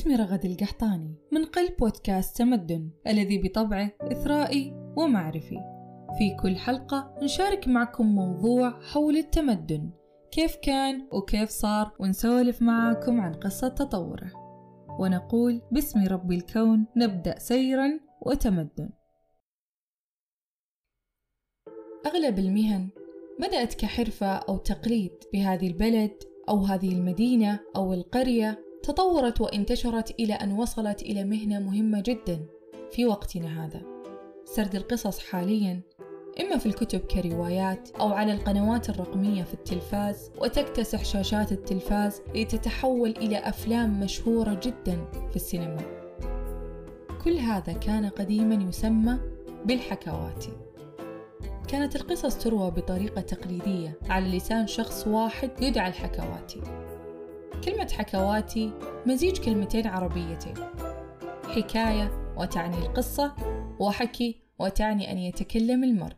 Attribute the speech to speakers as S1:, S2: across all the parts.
S1: اسمي رغد القحطاني من قلب بودكاست تمدن الذي بطبعه إثرائي ومعرفي. في كل حلقة نشارك معكم موضوع حول التمدن كيف كان وكيف صار ونسولف معاكم عن قصة تطوره. ونقول باسم رب الكون نبدأ سيرا وتمدن. أغلب المهن بدأت كحرفة أو تقليد بهذه البلد أو هذه المدينة أو القرية تطورت وانتشرت إلى أن وصلت إلى مهنة مهمة جدا في وقتنا هذا. سرد القصص حاليا إما في الكتب كروايات أو على القنوات الرقمية في التلفاز وتكتسح شاشات التلفاز لتتحول إلى أفلام مشهورة جدا في السينما. كل هذا كان قديما يسمى بالحكواتي. كانت القصص تروى بطريقة تقليدية على لسان شخص واحد يدعى الحكواتي. كلمة حكواتي مزيج كلمتين عربيتين. حكاية وتعني القصة وحكي وتعني أن يتكلم المرء.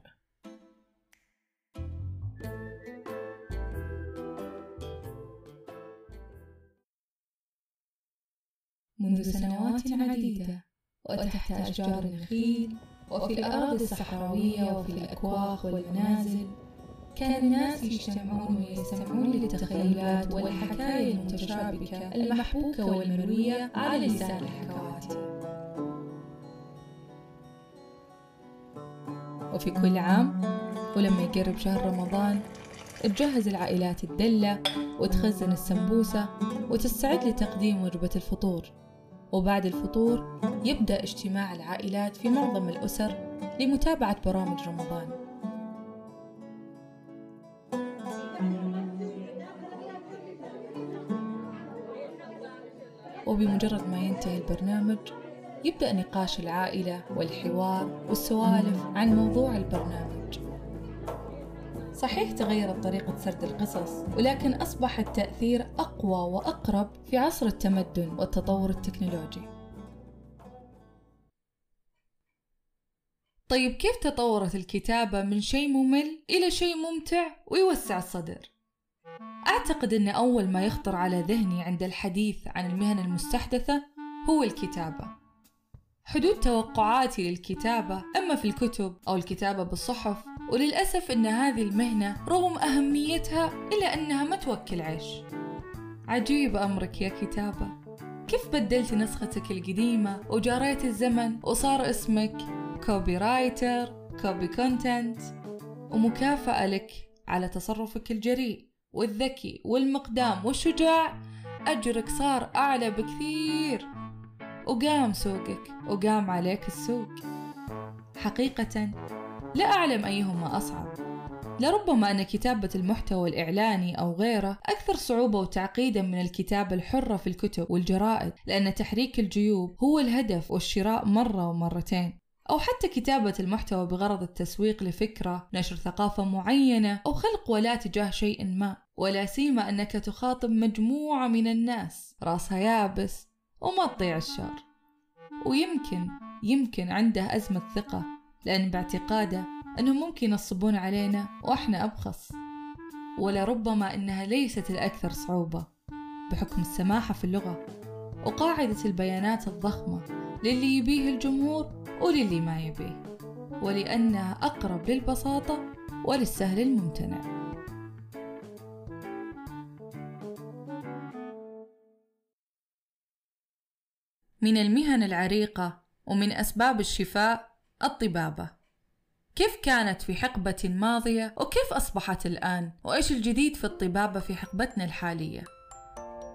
S1: منذ سنوات عديدة وتحت أشجار النخيل وفي الأراضي الصحراوية وفي الأكواخ والمنازل كان الناس يجتمعون ويستمعون للتخيلات والحكاية المتشابكة المحبوكة والمروية على لسان الحكواتي وفي كل عام ولما يقرب شهر رمضان تجهز العائلات الدلة وتخزن السمبوسة وتستعد لتقديم وجبة الفطور. وبعد الفطور يبدأ اجتماع العائلات في معظم الأسر لمتابعة برامج رمضان. وبمجرد ما ينتهي البرنامج يبدأ نقاش العائلة والحوار والسوالف عن موضوع البرنامج صحيح تغيرت طريقة سرد القصص ولكن أصبح التأثير أقوى وأقرب في عصر التمدن والتطور التكنولوجي طيب كيف تطورت الكتابة من شيء ممل إلى شيء ممتع ويوسع الصدر؟ أعتقد أن أول ما يخطر على ذهني عند الحديث عن المهن المستحدثة هو الكتابة. حدود توقعاتي للكتابة أما في الكتب أو الكتابة بالصحف وللأسف أن هذه المهنة رغم أهميتها إلا أنها ما توكل عيش. عجيب أمرك يا كتابة. كيف بدلت نسختك القديمة وجاريت الزمن وصار اسمك copywriter copy content؟ ومكافأة لك على تصرفك الجريء. والذكي والمقدام والشجاع. أجرك صار أعلى بكثير. وقام سوقك وقام عليك السوق. حقيقة لا أعلم أيهما أصعب. لربما أن كتابة المحتوى الإعلاني أو غيره أكثر صعوبة وتعقيدا من الكتابة الحرة في الكتب والجرائد لأن تحريك الجيوب هو الهدف والشراء مرة ومرتين. أو حتى كتابة المحتوى بغرض التسويق لفكرة، نشر ثقافة معينة، أو خلق ولاء تجاه شيء ما، ولا سيما أنك تخاطب مجموعة من الناس راسها يابس وما تضيع الشر ويمكن يمكن عنده أزمة ثقة لأن باعتقاده أنهم ممكن ينصبون علينا وإحنا أبخص. ولربما أنها ليست الأكثر صعوبة بحكم السماحة في اللغة وقاعدة البيانات الضخمة. للي يبيه الجمهور وللي ما يبيه ولأنها أقرب للبساطة وللسهل الممتنع. من المهن العريقة ومن أسباب الشفاء الطبابة. كيف كانت في حقبة ماضية وكيف أصبحت الآن؟ وإيش الجديد في الطبابة في حقبتنا الحالية؟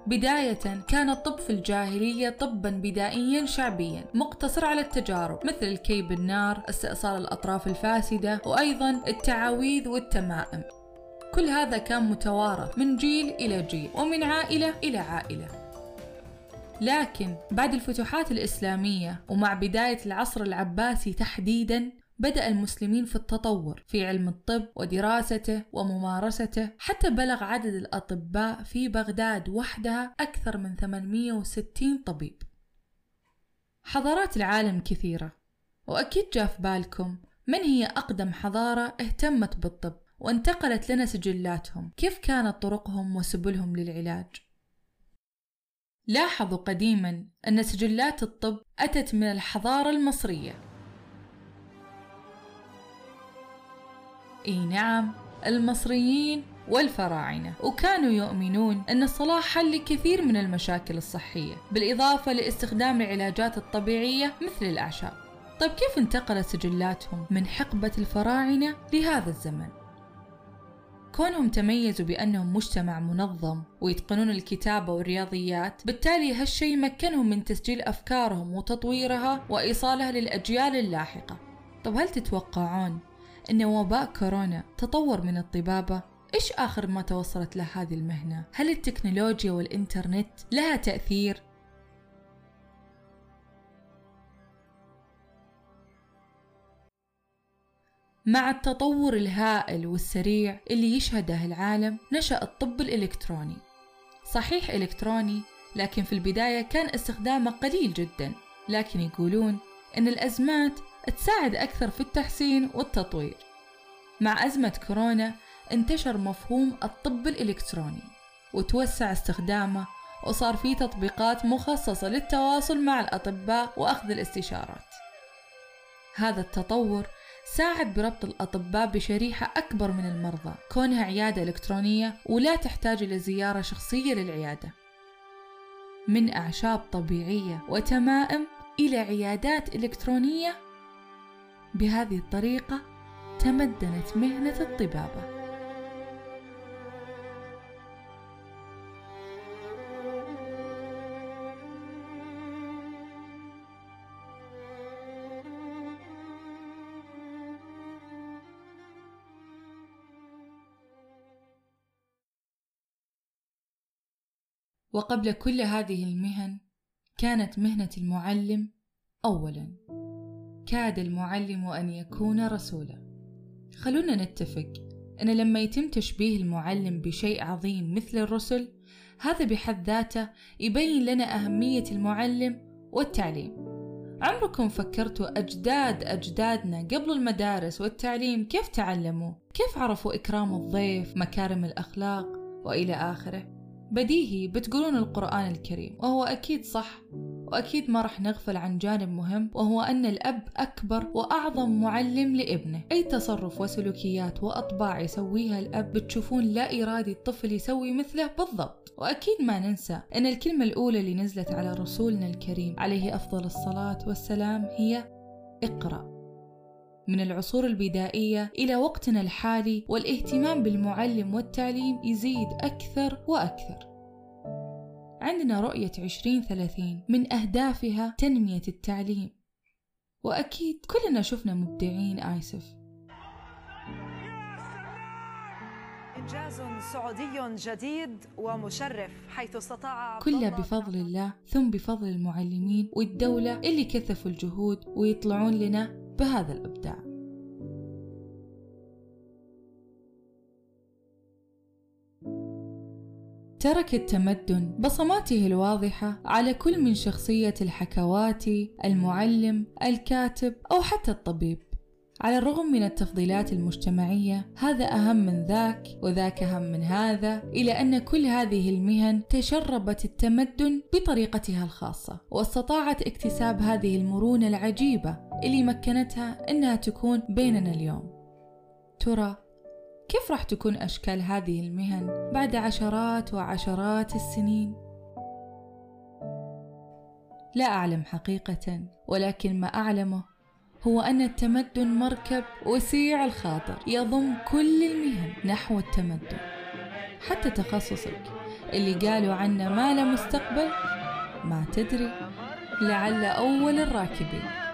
S1: بداية كان الطب في الجاهلية طبا بدائيا شعبيا مقتصر على التجارب مثل الكي بالنار استئصال الأطراف الفاسدة وأيضا التعاويذ والتمائم. كل هذا كان متوارث من جيل إلى جيل ومن عائلة إلى عائلة. لكن بعد الفتوحات الإسلامية ومع بداية العصر العباسي تحديدا بدأ المسلمين في التطور في علم الطب ودراسته وممارسته حتى بلغ عدد الأطباء في بغداد وحدها أكثر من 860 طبيب. حضارات العالم كثيرة وأكيد جاء في بالكم من هي أقدم حضارة اهتمت بالطب وانتقلت لنا سجلاتهم. كيف كانت طرقهم وسبلهم للعلاج؟ لاحظوا قديما أن سجلات الطب أتت من الحضارة المصرية. إي نعم المصريين والفراعنة. وكانوا يؤمنون أن الصلاة حل لكثير من المشاكل الصحية بالإضافة لاستخدام العلاجات الطبيعية مثل الأعشاب. طيب كيف انتقلت سجلاتهم من حقبة الفراعنة لهذا الزمن؟ كونهم تميزوا بأنهم مجتمع منظم ويتقنون الكتابة والرياضيات بالتالي هالشي مكنهم من تسجيل أفكارهم وتطويرها وإيصالها للأجيال اللاحقة. طب هل تتوقعون أن وباء كورونا تطور من الطبابة؟ إيش آخر ما توصلت له هذه المهنة؟ هل التكنولوجيا والإنترنت لها تأثير؟ مع التطور الهائل والسريع اللي يشهده العالم نشأ الطب الإلكتروني صحيح إلكتروني لكن في البداية كان استخدامه قليل جدا لكن يقولون أن الأزمات تساعد أكثر في التحسين والتطوير. مع أزمة كورونا انتشر مفهوم الطب الإلكتروني وتوسع استخدامه وصار في تطبيقات مخصصة للتواصل مع الأطباء وأخذ الاستشارات. هذا التطور ساعد بربط الأطباء بشريحة أكبر من المرضى كونها عيادة إلكترونية ولا تحتاج إلى زيارة شخصية للعيادة. من أعشاب طبيعية وتمائم إلى عيادات إلكترونية بهذه الطريقة تمدنت مهنة الطبابة. وقبل كل هذه المهن كانت مهنة المعلم أولا. كاد المعلم أن يكون رسولا خلونا نتفق أن لما يتم تشبيه المعلم بشيء عظيم مثل الرسل هذا بحد ذاته يبين لنا أهمية المعلم والتعليم عمركم فكرتوا أجداد أجدادنا قبل المدارس والتعليم كيف تعلموا؟ كيف عرفوا إكرام الضيف، مكارم الأخلاق وإلى آخره؟ بديهي بتقولون القرآن الكريم وهو أكيد صح وأكيد ما راح نغفل عن جانب مهم وهو أن الأب أكبر وأعظم معلم لابنه. أي تصرف وسلوكيات وأطباع يسويها الأب بتشوفون لا إرادي الطفل يسوي مثله بالضبط. وأكيد ما ننسى أن الكلمة الأولى اللي نزلت على رسولنا الكريم عليه أفضل الصلاة والسلام هي اقرأ. من العصور البدائية إلى وقتنا الحالي والاهتمام بالمعلم والتعليم يزيد أكثر وأكثر. عندنا رؤية 2030 من أهدافها تنمية التعليم. وأكيد كلنا شفنا مبدعين آيسف. إنجاز سعودي جديد ومشرف حيث استطاع كله بفضل الله ثم بفضل المعلمين والدولة اللي كثفوا الجهود ويطلعون لنا بهذا الإبداع. ترك التمدن بصماته الواضحة على كل من شخصية الحكواتي، المعلم، الكاتب أو حتى الطبيب. على الرغم من التفضيلات المجتمعية هذا أهم من ذاك وذاك أهم من هذا إلى أن كل هذه المهن تشربت التمدن بطريقتها الخاصة واستطاعت اكتساب هذه المرونة العجيبة اللي مكنتها أنها تكون بيننا اليوم ترى كيف راح تكون أشكال هذه المهن بعد عشرات وعشرات السنين؟ لا أعلم حقيقة ولكن ما أعلمه هو أن التمدن مركب وسيع الخاطر يضم كل المهن نحو التمدن. حتى تخصصك اللي قالوا عنه ما له مستقبل؟ ما تدري. لعل أول الراكبين.